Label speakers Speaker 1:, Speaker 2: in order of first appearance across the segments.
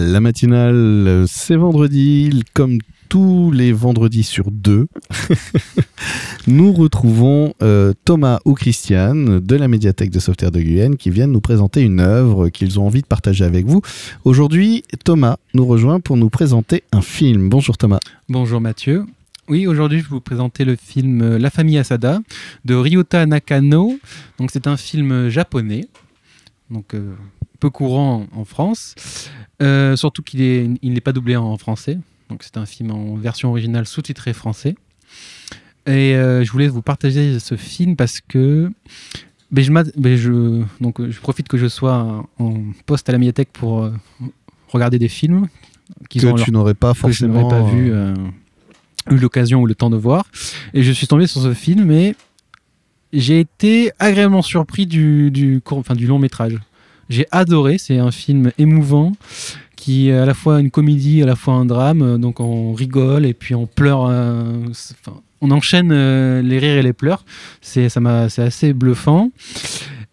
Speaker 1: La matinale, c'est vendredi, comme tous les vendredis sur deux. nous retrouvons euh, Thomas ou Christiane de la médiathèque de Sauveterre de Guyenne qui viennent nous présenter une œuvre qu'ils ont envie de partager avec vous. Aujourd'hui, Thomas nous rejoint pour nous présenter un film. Bonjour Thomas.
Speaker 2: Bonjour Mathieu. Oui, aujourd'hui, je vais vous présenter le film euh, La famille Asada de Ryota Nakano. Donc, c'est un film japonais, donc euh, peu courant en France. Euh, surtout qu'il n'est il pas doublé en français. Donc, c'est un film en version originale sous-titré français. Et je voulais vous partager ce film parce que ben, je, ben, je, donc, je profite que je sois en poste à la médiathèque pour regarder des films
Speaker 1: que tu n'aurais pas forcément
Speaker 2: pas vu eu l'occasion ou le temps de voir. Et je suis tombé sur ce film et j'ai été agréablement surpris du, du, enfin, du long métrage. J'ai adoré, c'est un film émouvant qui est à la fois une comédie, à la fois un drame, donc on rigole et puis on pleure, euh, on enchaîne euh, les rires et les pleurs. C'est assez bluffant.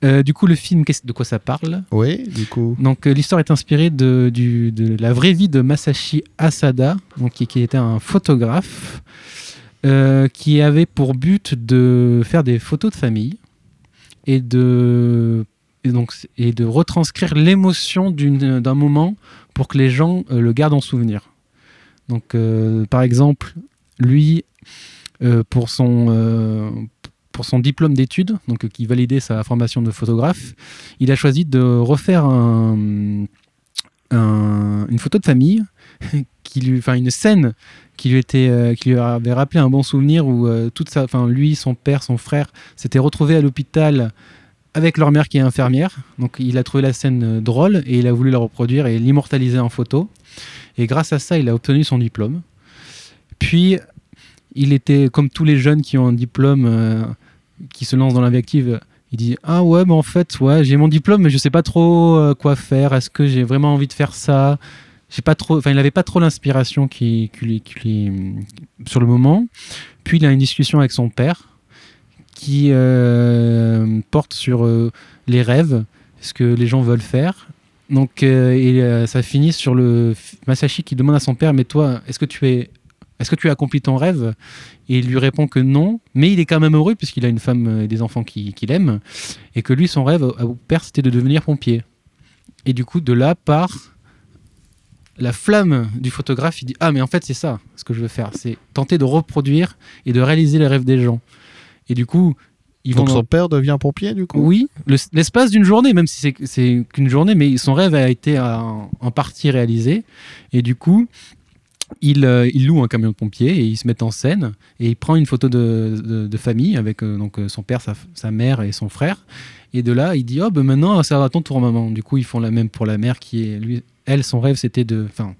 Speaker 2: Euh, du coup, le film, de quoi ça parle?
Speaker 1: Oui, du coup.
Speaker 2: Donc, euh, l'histoire est inspirée de, la vraie vie de Masashi Asada, donc, qui, était un photographe euh, qui avait pour but de faire des photos de famille et de, et de retranscrire l'émotion d'un moment pour que les gens le gardent en souvenir. Donc, par exemple, lui, pour son pour son diplôme d'études, donc euh, qui validait sa formation de photographe, il a choisi de refaire une photo de famille, qui lui, une scène qui lui était, euh, qui lui avait rappelé un bon souvenir où euh, toute sa, enfin lui, son père, son frère s'étaient retrouvés à l'hôpital avec leur mère qui est infirmière. Donc il a trouvé la scène drôle et il a voulu la reproduire et l'immortaliser en photo. Et grâce à ça, il a obtenu son diplôme. Puis il était comme tous les jeunes qui ont un diplôme qui se lance dans la il dit ah ouais mais en fait ouais j'ai mon diplôme mais je sais pas trop euh, quoi faire. Est-ce que j'ai vraiment envie de faire ça? Pas trop, il n'avait pas trop l'inspiration qui, sur le moment. Puis il a une discussion avec son père qui euh, porte sur euh, les rêves, ce que les gens veulent faire. Donc et, ça finit sur le Masashi qui demande à son père mais toi est-ce que tu es est-ce que tu as accompli ton rêve? Et il lui répond que non, mais il est quand même heureux puisqu'il a une femme et des enfants qu'il aime, et que lui, son rêve à père, c'était de devenir pompier. Et du coup, de là part la flamme du photographe. Il dit Ah, mais en fait, c'est ça ce que je veux faire c'est tenter de reproduire et de réaliser les rêves des gens. Et du coup,
Speaker 1: ils Donc son père devient pompier, du coup?
Speaker 2: Oui, l'espace d'une journée, même si c'est qu'une journée, mais son rêve a été en partie réalisé. Et du coup, euh, il, loue un camion de pompier et il se met en scène et il prend une photo de, famille avec euh, donc euh, son père, sa, mère et son frère. Et de là, il dit oh ben maintenant ça va ton tour maman. Du coup, ils font la même pour la mère qui est lui, elle son rêve c'était de, enfin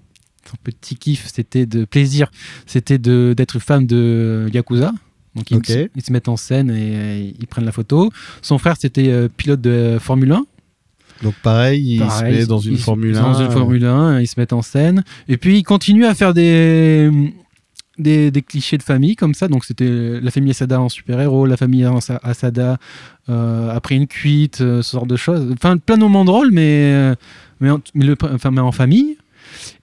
Speaker 2: son petit kiff c'était de plaisir, c'était d'être femme de yakuza. Donc ils, se, mettent en scène et, ils prennent la photo. Son frère c'était pilote de Formule 1
Speaker 1: donc pareil, il se met dans une Formule 1.
Speaker 2: Dans une Formule 1, ils se mettent en scène. Et puis il continue à faire des, des, clichés de famille comme ça. Donc c'était la famille Asada en super-héros, la famille Asada euh, après une cuite, euh, ce genre de choses. Enfin, plein de moments drôles, mais, euh, mais, en, mais, le, enfin, mais en famille.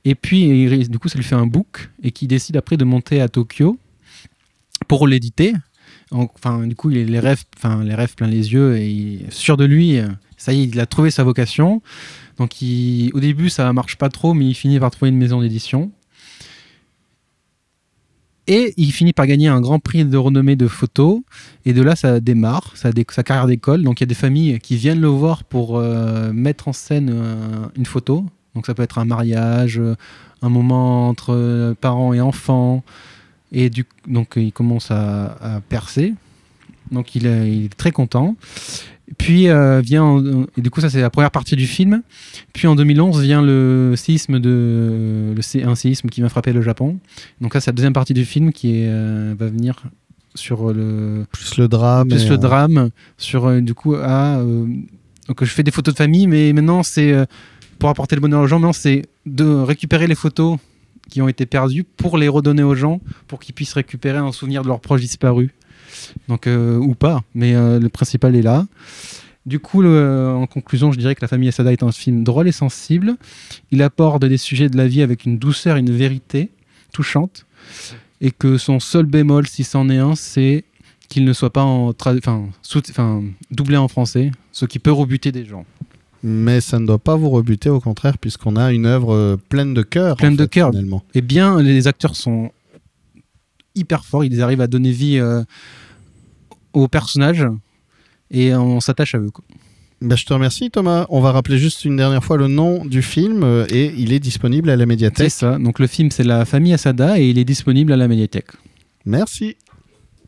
Speaker 2: Et puis, du coup, ça lui fait un book et qui décide après de monter à Tokyo pour l'éditer. Enfin, du coup, il les enfin, les rêves plein les yeux et sûr de lui ça y est, il a trouvé sa vocation. Donc au début, ça marche pas trop, mais il finit par trouver une maison d'édition. Et il finit par gagner un grand prix de renommée de photo. Et de là, ça démarre, sa carrière d'école. Donc il y a des familles qui viennent le voir pour euh, mettre en scène euh, une photo. Donc ça peut être un mariage, un moment entre parents et enfants. Et du, donc il commence à, percer. Donc il est, très content. Puis euh, vient, et du coup ça c'est la première partie du film. Puis en 2011 vient le séisme de, le, un séisme qui va frapper le Japon. Donc là c'est la deuxième partie du film qui est, euh, va venir sur le
Speaker 1: plus le drame,
Speaker 2: plus le euh, drame sur du coup à donc je fais des photos de famille, mais maintenant c'est pour apporter le bonheur aux gens. Maintenant c'est de récupérer les photos qui ont été perdues pour les redonner aux gens pour qu'ils puissent récupérer un souvenir de leurs proches disparus donc, euh, ou pas, mais euh, le principal est là. Du coup, en conclusion, je dirais que La famille Asada est un film drôle et sensible. Il apporte des sujets de la vie avec une douceur une vérité touchante. Et que son seul bémol, si c'en est un, c'est qu'il ne soit pas doublé en français, ce qui peut rebuter des gens.
Speaker 1: Mais ça ne doit pas vous rebuter, au contraire, puisqu'on a une œuvre euh, pleine de cœur.
Speaker 2: Pleine
Speaker 1: en
Speaker 2: de cœur.
Speaker 1: finalement.
Speaker 2: Eh bien, les acteurs sont hyper forts. Ils arrivent à donner vie euh, aux personnages et on s'attache à eux. quoi.
Speaker 1: Bah, je te remercie, Thomas. On va rappeler juste une dernière fois le nom du film euh, et il est disponible à la
Speaker 2: C'est
Speaker 1: médiathèque.
Speaker 2: ça. Donc le film, c'est La famille Asada et il est disponible à la médiathèque.
Speaker 1: Merci.